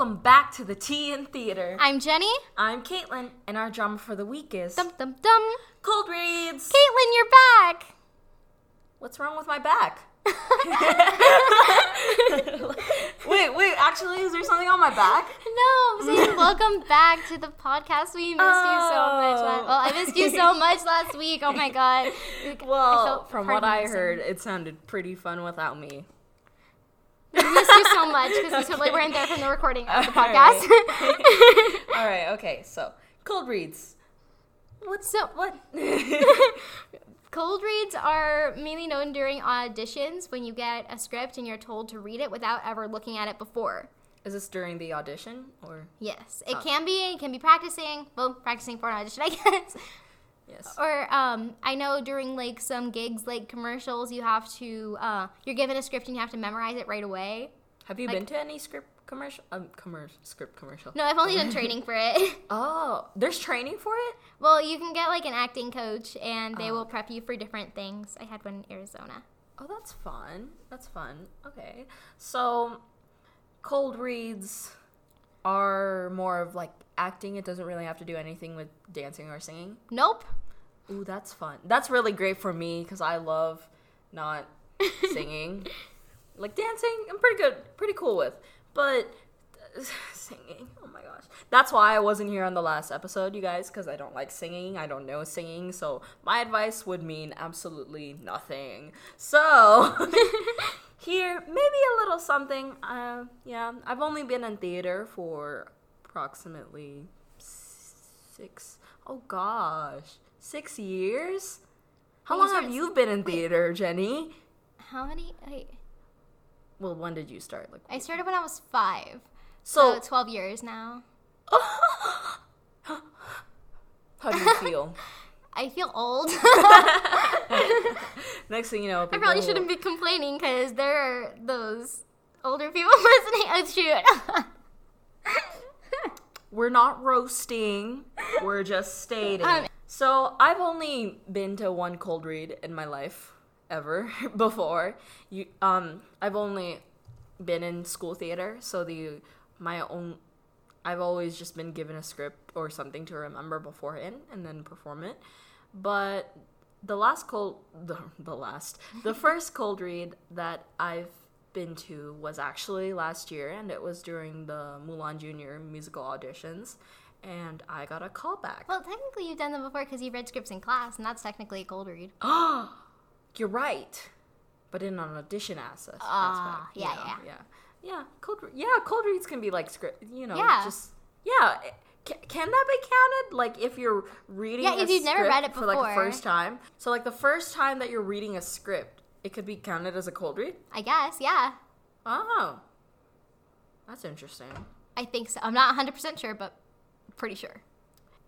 Welcome back to the Tea in Theater. I'm Jenni. I'm Kaitlyne, and our drama for the week is Dum dum dum. Cold Reads. Kaitlyne, you're back. What's wrong with my back? wait, wait, actually, is there something on my back? No, I'm saying welcome back to the podcast. We missed you so oh. much. Last, Oh. well, I missed you so much last week. Oh my god. Well, from what I heard, it sounded pretty fun without me. We missed you so much because we totally weren't there from the recording of the All podcast. All right, okay, so Cold Reads. What's So- what? Cold reads are mainly known during auditions when you get a script and you're told to read it without ever looking at it before. is this during the audition or Yes, it Oh. can be. It can be practicing. Well, practicing for an audition, I guess. Yes? Or um, I know during like some gigs, like commercials, you have to uh, you're given a script and you have to memorize it right away. Have you like- been to any script commercial? Um, commercial script commercial. No, I've only done training for it. Oh, there's training for it. well, you can get like an acting coach, and they Oh. will prep you for different things. I had one in Arizona. Oh, that's fun. That's fun. Okay. So, cold reads are more of like acting. It doesn't really have to do anything with dancing or singing. Nope. Ooh, that's fun. That's really great for me because I love not singing. like dancing, I'm pretty good, pretty cool with. But singing, oh my gosh. That's why I wasn't here on the last episode, you guys, because I don't like singing. I don't know singing. So my advice would mean absolutely nothing. So here, maybe a little something. Uh, yeah, I've only been in theater for approximately six. Oh gosh, six years. How Wait, long have you been in theater, Jenni? How many? I, Well, when did you start? Like, I started when I was five, so so twelve years now. how do you feel? I feel old. Next thing you know, I probably shouldn't be complaining because there are those older people listening. Oh shoot. We're not roasting. We're just stating. Um, so I've only been to one cold read in my life ever before. You um I've only been in school theater, so the my own I've always just been given a script or something to remember beforehand and then perform it. But the last cold the, the last the first cold read that I've been to was actually last year and it was during the Mulan Junior musical auditions and I got a call back. well, technically you've done them before because you've read scripts in class, and that's technically a cold read. Oh, you're right. But in an audition access. Ah, yeah, you know, yeah. yeah. Yeah, cold yeah, cold reads can be like script, you know, Yeah. just yeah. Can, can that be counted? Like if you're reading Yeah, if you've never read it for like the first time. So like the first time that you're reading a script, it could be counted as a cold read? I guess, yeah. Oh. That's interesting. I think so. I'm not 100% sure, but pretty sure.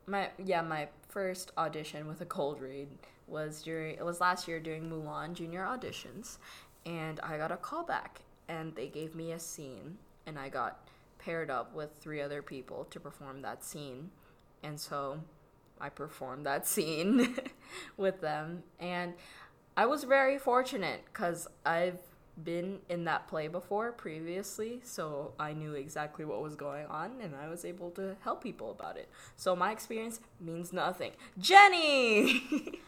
My yeah, my first audition with a cold read was during it was last year during Mulan Junior auditions, and I got a call back, and they gave me a scene, and I got paired up with three other people to perform that scene, and so I performed that scene with them, and I was very fortunate because I've been in that play before previously, so I knew exactly what was going on and I was able to help people about it. So my experience means nothing. Jenni!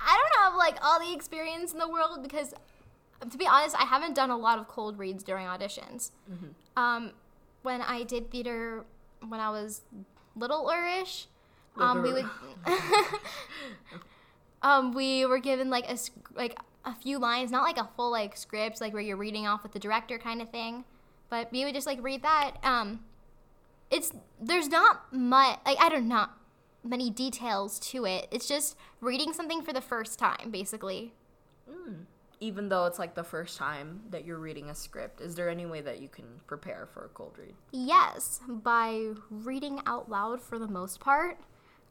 I don't have like all the experience in the world because, to be honest, I haven't done a lot of cold reads during auditions. Um, when I did theater when I was little ish, um, we would um, we were given like a like a few lines, not like a full like script, like where you're reading off with the director kind of thing, but we would just like read that. Um, it's there's not much like I don't not many details to it. It's just reading something for the first time, basically. Even though it's like the first time that you're reading a script, is there any way that you can prepare for a cold read? Yes, by reading out loud for the most part.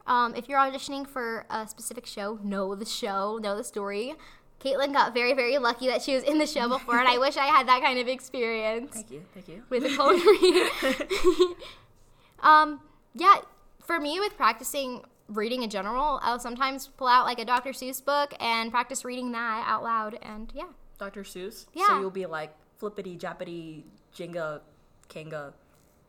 Um, if you're auditioning for a specific show, know the show, know the story. Kaitlyne got very, very lucky that she was in the show before, and I wish I had that kind of experience Thank you, thank you. with a cold read. um, yeah, for me, with practicing reading in general, I'll sometimes pull out like a Dr. Seuss book and practice reading that out loud, and yeah. Dr. Seuss? Yeah. So you'll be like flippity jappity jinga kanga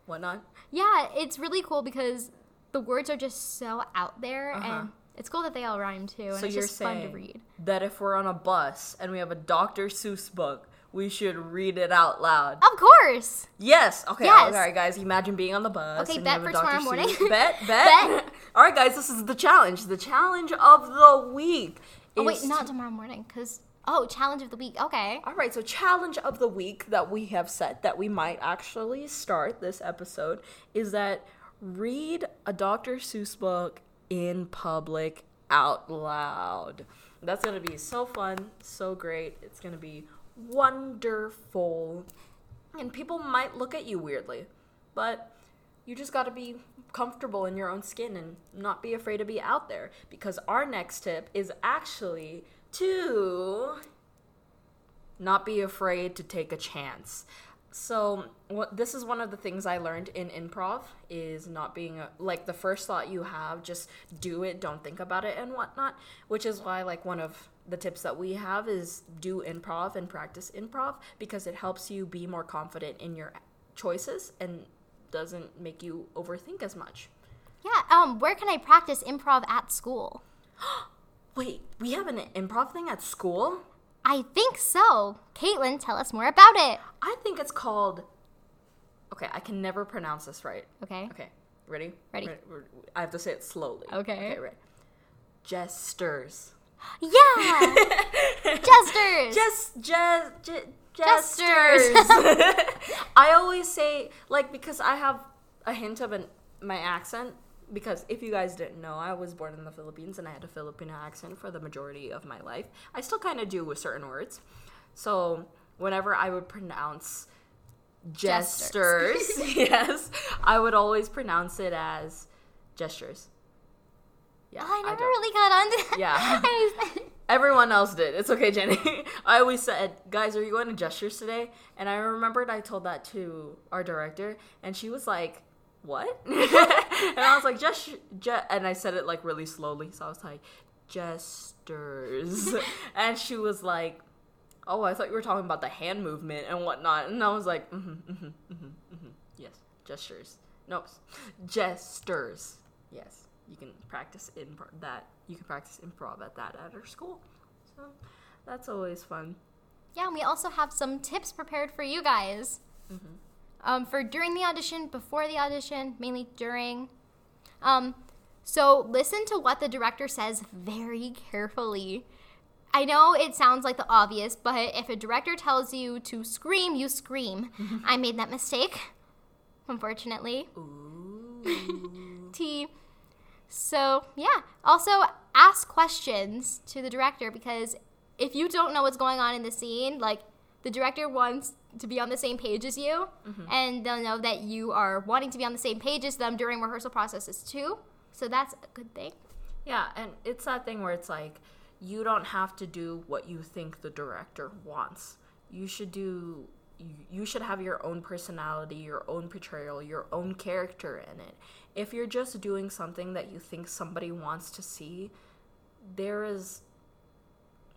whatnot. Yeah, it's really cool because the words are just so out there, Uh-huh. and it's cool that they all rhyme too, and So it's you're just fun to saying read. that if we're on a bus and we have a Dr. Seuss book, we should read it out loud. Of course. Yes. Okay. Yes. All right, guys. Imagine being on the bus. Okay, bet a for Dr. tomorrow morning. Seuss- bet. Bet. Bet. all right, guys. This is the challenge. The challenge of the week. Oh wait, not tomorrow morning, cause oh, challenge of the week. Okay. All right. So challenge of the week that we have set that we might actually start this episode is that read a Dr. Seuss book in public out loud. That's gonna be so fun, so great. It's gonna be wonderful. And people might look at you weirdly, but you just gotta be comfortable in your own skin and not be afraid to be out there. Because our next tip is actually to not be afraid to take a chance. So, what this is one of the things I learned in improv is not being a, like the first thought you have, just do it, don't think about it and whatnot. Which is why, like, one of the tips that we have is do improv and practice improv because it helps you be more confident in your choices and doesn't make you overthink as much. Yeah. Um, where can I practice improv at school? Wait, we have an improv thing at school? I think so. Kaitlyne, tell us more about it. I think it's called. Okay, I can never pronounce this right. Okay. Okay, ready? Ready. Re- I have to say it slowly. Okay. Okay, right. Jesters. Yeah. Jesters. Just, just, Jesters. jesters. I always say like because I have a hint of an my accent because if you guys didn't know, I was born in the Philippines and I had a Filipino accent for the majority of my life. I still kind of do with certain words. So whenever I would pronounce gestures, yes, I would always pronounce it as gestures. Yeah, Oh, I never don't- really got onto Yeah. I was- Everyone else did. It's okay, Jenni. I always said, guys, are you going to gestures today? And I remembered I told that to our director, and she was like, what? and I was like, gesture, ge-, and I said it like really slowly. So I was like, gestures. and she was like, oh, I thought you were talking about the hand movement and whatnot. And I was like, mm-hmm, mm-hmm, mm-hmm, mm-hmm. yes, gestures. Nope, gestures. Yes, you can practice in that. You can practice improv at that at our school. So that's always fun. yeah, and we also have some tips prepared for you guys. Um, for during the audition, before the audition, mainly during. Um, so listen to what the director says very carefully. I know it sounds like the obvious, but if a director tells you to scream, you scream. I made that mistake, unfortunately. Ooh. T. So, yeah. Also, ask questions to the director because if you don't know what's going on in the scene, like the director wants to be on the same page as you, mm-hmm. and they'll know that you are wanting to be on the same page as them during rehearsal processes too. So that's a good thing. yeah, and it's that thing where it's like you don't have to do what you think the director wants. You should do you- you should have your own personality, your own portrayal, your own character in it. If you're just doing something that you think somebody wants to see, there is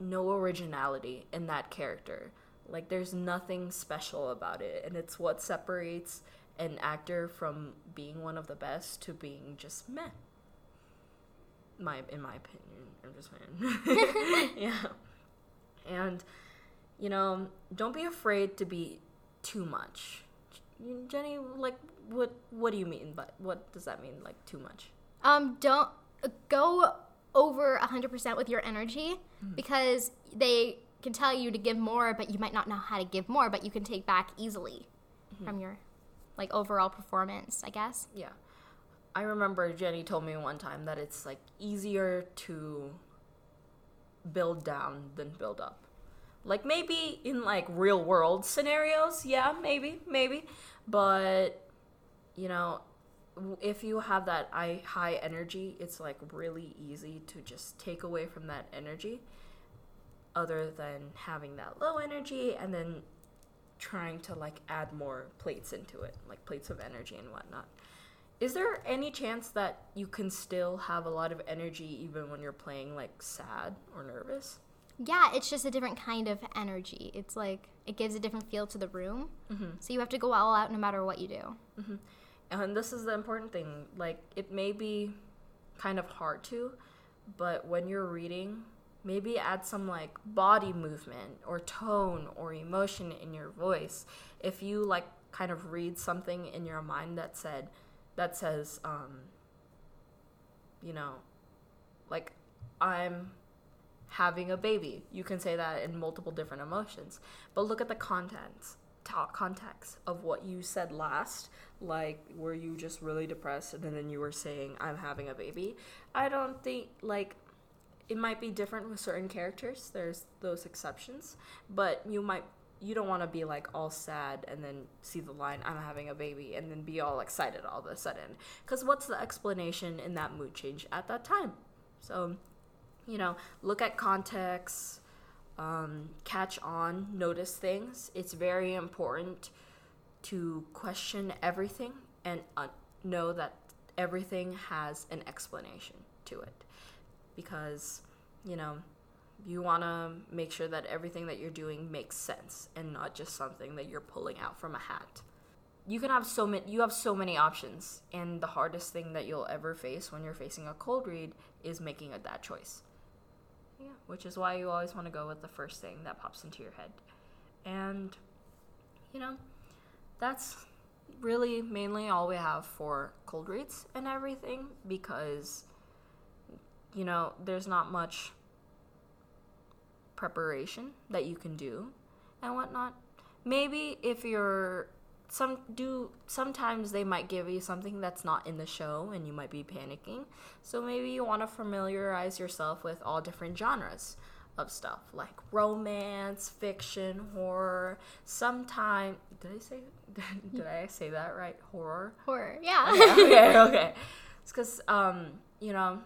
no originality in that character. Like there's nothing special about it, and it's what separates an actor from being one of the best to being just meh. My in my opinion, I'm just saying. yeah. And you know, don't be afraid to be too much. Jenni, like what what do you mean but what does that mean like too much? Um, don't go over 100% with your energy because they can tell you to give more, but you might not know how to give more, but you can take back easily mm-hmm. from your like overall performance, I guess. Yeah. I remember Jenni told me one time that it's like easier to build down than build up. Like maybe in like real world scenarios, yeah, maybe, maybe. But you know, if you have that high energy, it's like really easy to just take away from that energy other than having that low energy and then trying to like add more plates into it, like plates of energy and whatnot. Is there any chance that you can still have a lot of energy even when you're playing like sad or nervous? Yeah, it's just a different kind of energy. It's like it gives a different feel to the room. Mm-hmm. So you have to go all out no matter what you do. Mm-hmm. And this is the important thing. Like, it may be kind of hard to, but when you're reading, maybe add some like body movement or tone or emotion in your voice. If you like kind of read something in your mind that said, that says, um, you know, like, I'm having a baby. You can say that in multiple different emotions. But look at the contents, context of what you said last. Like, were you just really depressed and then you were saying, I'm having a baby? I don't think, like, it might be different with certain characters. There's those exceptions. But you might. You don't want to be like all sad and then see the line, I'm having a baby, and then be all excited all of a sudden. Because what's the explanation in that mood change at that time? So, you know, look at context, um, catch on, notice things. It's very important to question everything and uh, know that everything has an explanation to it. Because, you know, you want to make sure that everything that you're doing makes sense and not just something that you're pulling out from a hat. You can have so many you have so many options and the hardest thing that you'll ever face when you're facing a cold read is making a bad choice. Yeah which is why you always want to go with the first thing that pops into your head. And you know that's really mainly all we have for cold reads and everything because you know there's not much preparation that you can do and whatnot maybe if you're some do sometimes they might give you something that's not in the show and you might be panicking so maybe you want to familiarize yourself with all different genres of stuff like romance fiction horror sometime did i say did i say that right horror Horror. Yeah. okay okay it's because um you know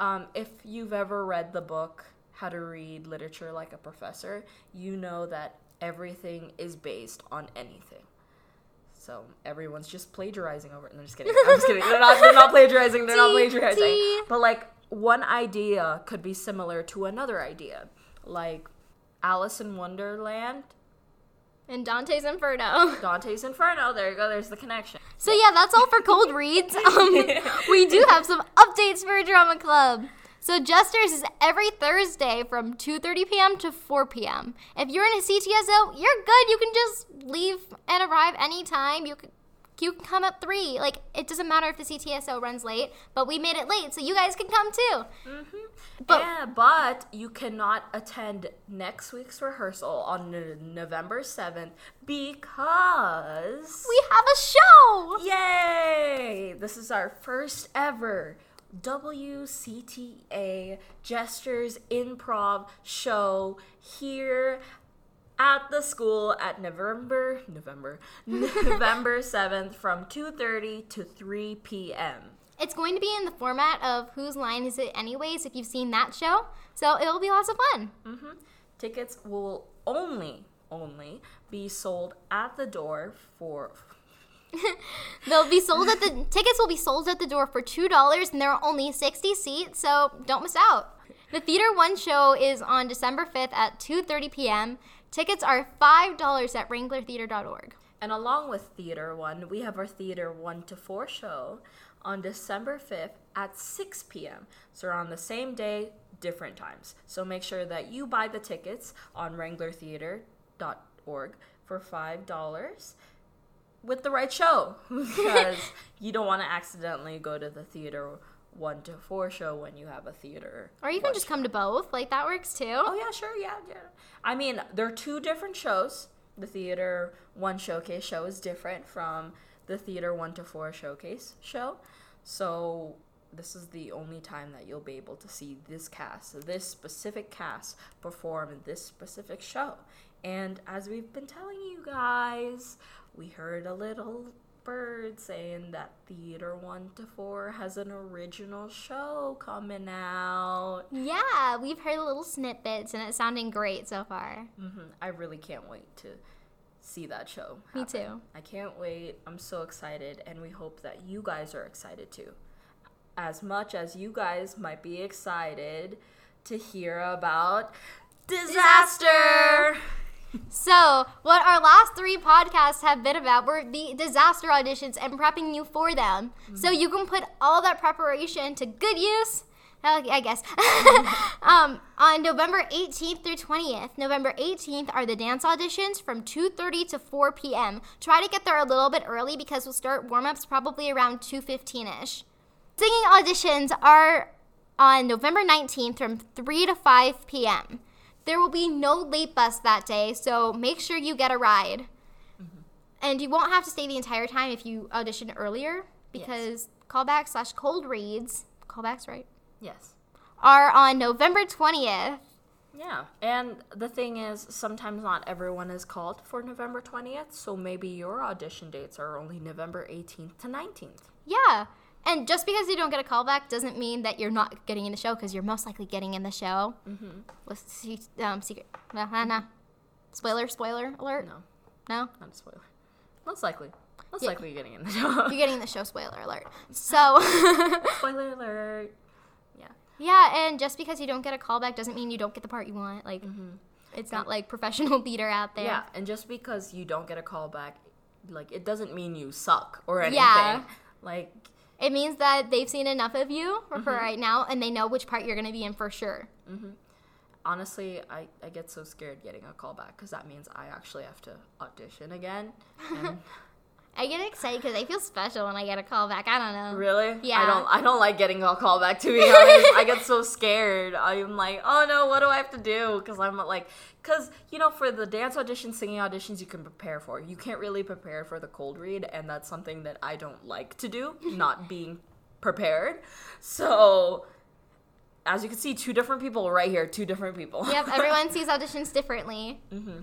um if you've ever read the book how to read literature like a professor you know that everything is based on anything so everyone's just plagiarizing over it. No, I'm just kidding. I'm just kidding. They're not, they're not plagiarizing. They're not plagiarizing. But like one idea could be similar to another idea. Like Alice in Wonderland, and Dante's Inferno. Dante's Inferno. There you go. There's the connection. So yeah, that's all for cold reads. Um, we do have some updates for Drama Club. So Jesters is every Thursday from 2:30 p.m. to 4 p.m. If you're in a CTSO, you're good. You can just leave and arrive anytime. You can you can come at three. Like it doesn't matter if the CTSO runs late, but we made it late, so you guys can come too. Mm-hmm. But- yeah, but you cannot attend next week's rehearsal on N- November 7th because We have a show. Yay! This is our first ever WCTA Jesters Improv show here at the school at November November November 7th from 2:30 to 3 p.m. It's going to be in the format of whose line is it anyways if you've seen that show. So it'll be lots of fun. Mm-hmm. Tickets will only only be sold at the door for They'll be sold at the tickets will be sold at the door for two dollars, and there are only sixty seats, so don't miss out. The Theater One show is on December fifth at two thirty p.m. Tickets are five dollars at WranglerTheater.org. And along with Theater 1, we have our Theater 1 to 4 show on December 5th at 6 p.m. So on the same day, different times. So make sure that you buy the tickets on WranglerTheater.org for $5 with the right show because you don't want to accidentally go to the Theater 1 to 4 show when you have a theater. Or you can one just come to both. Like that works too. Oh yeah, sure, yeah, yeah. I mean, they're two different shows. The theater one showcase show is different from the theater one to four showcase show. So this is the only time that you'll be able to see this cast, this specific cast, perform in this specific show. And as we've been telling you guys, we heard a little bird saying that theater one to four has an original show coming out. Yeah, we've heard little snippets, and it's sounding great so far. hmm I really can't wait to see that show. Me too. I can't wait. I'm so excited, and we hope that you guys are excited too. As much as you guys might be excited to hear about disaster. So, what our last three podcasts have been about were the disaster auditions and prepping you for them. So you can put all that preparation to good use. uh, I guess. um, on November 18th through 20th. November 18th are the dance auditions from 2:30 to 4 p.m. Try to get there a little bit early because we'll start warm-ups probably around 2:15ish. Singing auditions are on November 19th from 3 to 5 p.m. There will be no late bus that day, so make sure you get a ride. Mm-hmm. And you won't have to stay the entire time if you audition earlier because callbacks slash cold reads, callbacks, right, Yes. are on November 20th. Yeah, and the thing is, sometimes not everyone is called for November 20th, so maybe your audition dates are only November 18th to 19th. Yeah. And just because you don't get a callback doesn't mean that you're not getting in the show because you're most likely getting in the show. Mm-hmm. With se- um, secret. No, no, no. Spoiler, spoiler alert? No, No? not a spoiler. Most likely. Most Yeah. likely you're getting in the show. You're getting in the show, spoiler alert. So, spoiler alert. Yeah. yeah, and just because you don't get a callback doesn't mean you don't get the part you want. Like, it's not like professional theater out there. Yeah, and just because you don't get a callback, like, it doesn't mean you suck or anything. Yeah. Like, It means that they've seen enough of you for mm-hmm. right now and they know which part you're going to be in for sure. Mm-hmm. honestly, I, I get so scared getting a call back because that means I actually have to audition again. And I get excited because I feel special when I get a call back. I don't know. Really? Yeah. I don't. I don't like getting a call back. To be honest, I get so scared. I'm like, oh no, what do I have to do? Because I'm like, because you know, for the dance auditions, singing auditions, you can prepare for. You can't really prepare for the cold read, and that's something that I don't like to do. Not being prepared. So, as you can see, two different people right here. Two different people. Yep, everyone sees auditions differently. Mm-hmm.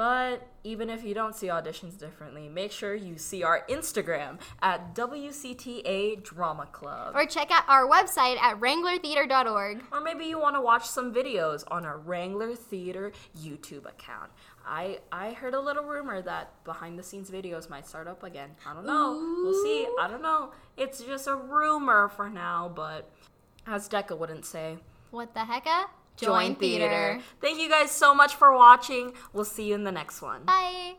But even if you don't see auditions differently, make sure you see our Instagram at WCTA Drama Club. Or check out our website at wranglertheater.org. Or maybe you want to watch some videos on our Wrangler Theater YouTube account. I I heard a little rumor that behind the scenes videos might start up again. I don't know. We'll see. I don't know. It's just a rumor for now, but as Decca wouldn't say, What the hecka? Thank you guys so much for watching. We'll see you in the next one. Bye.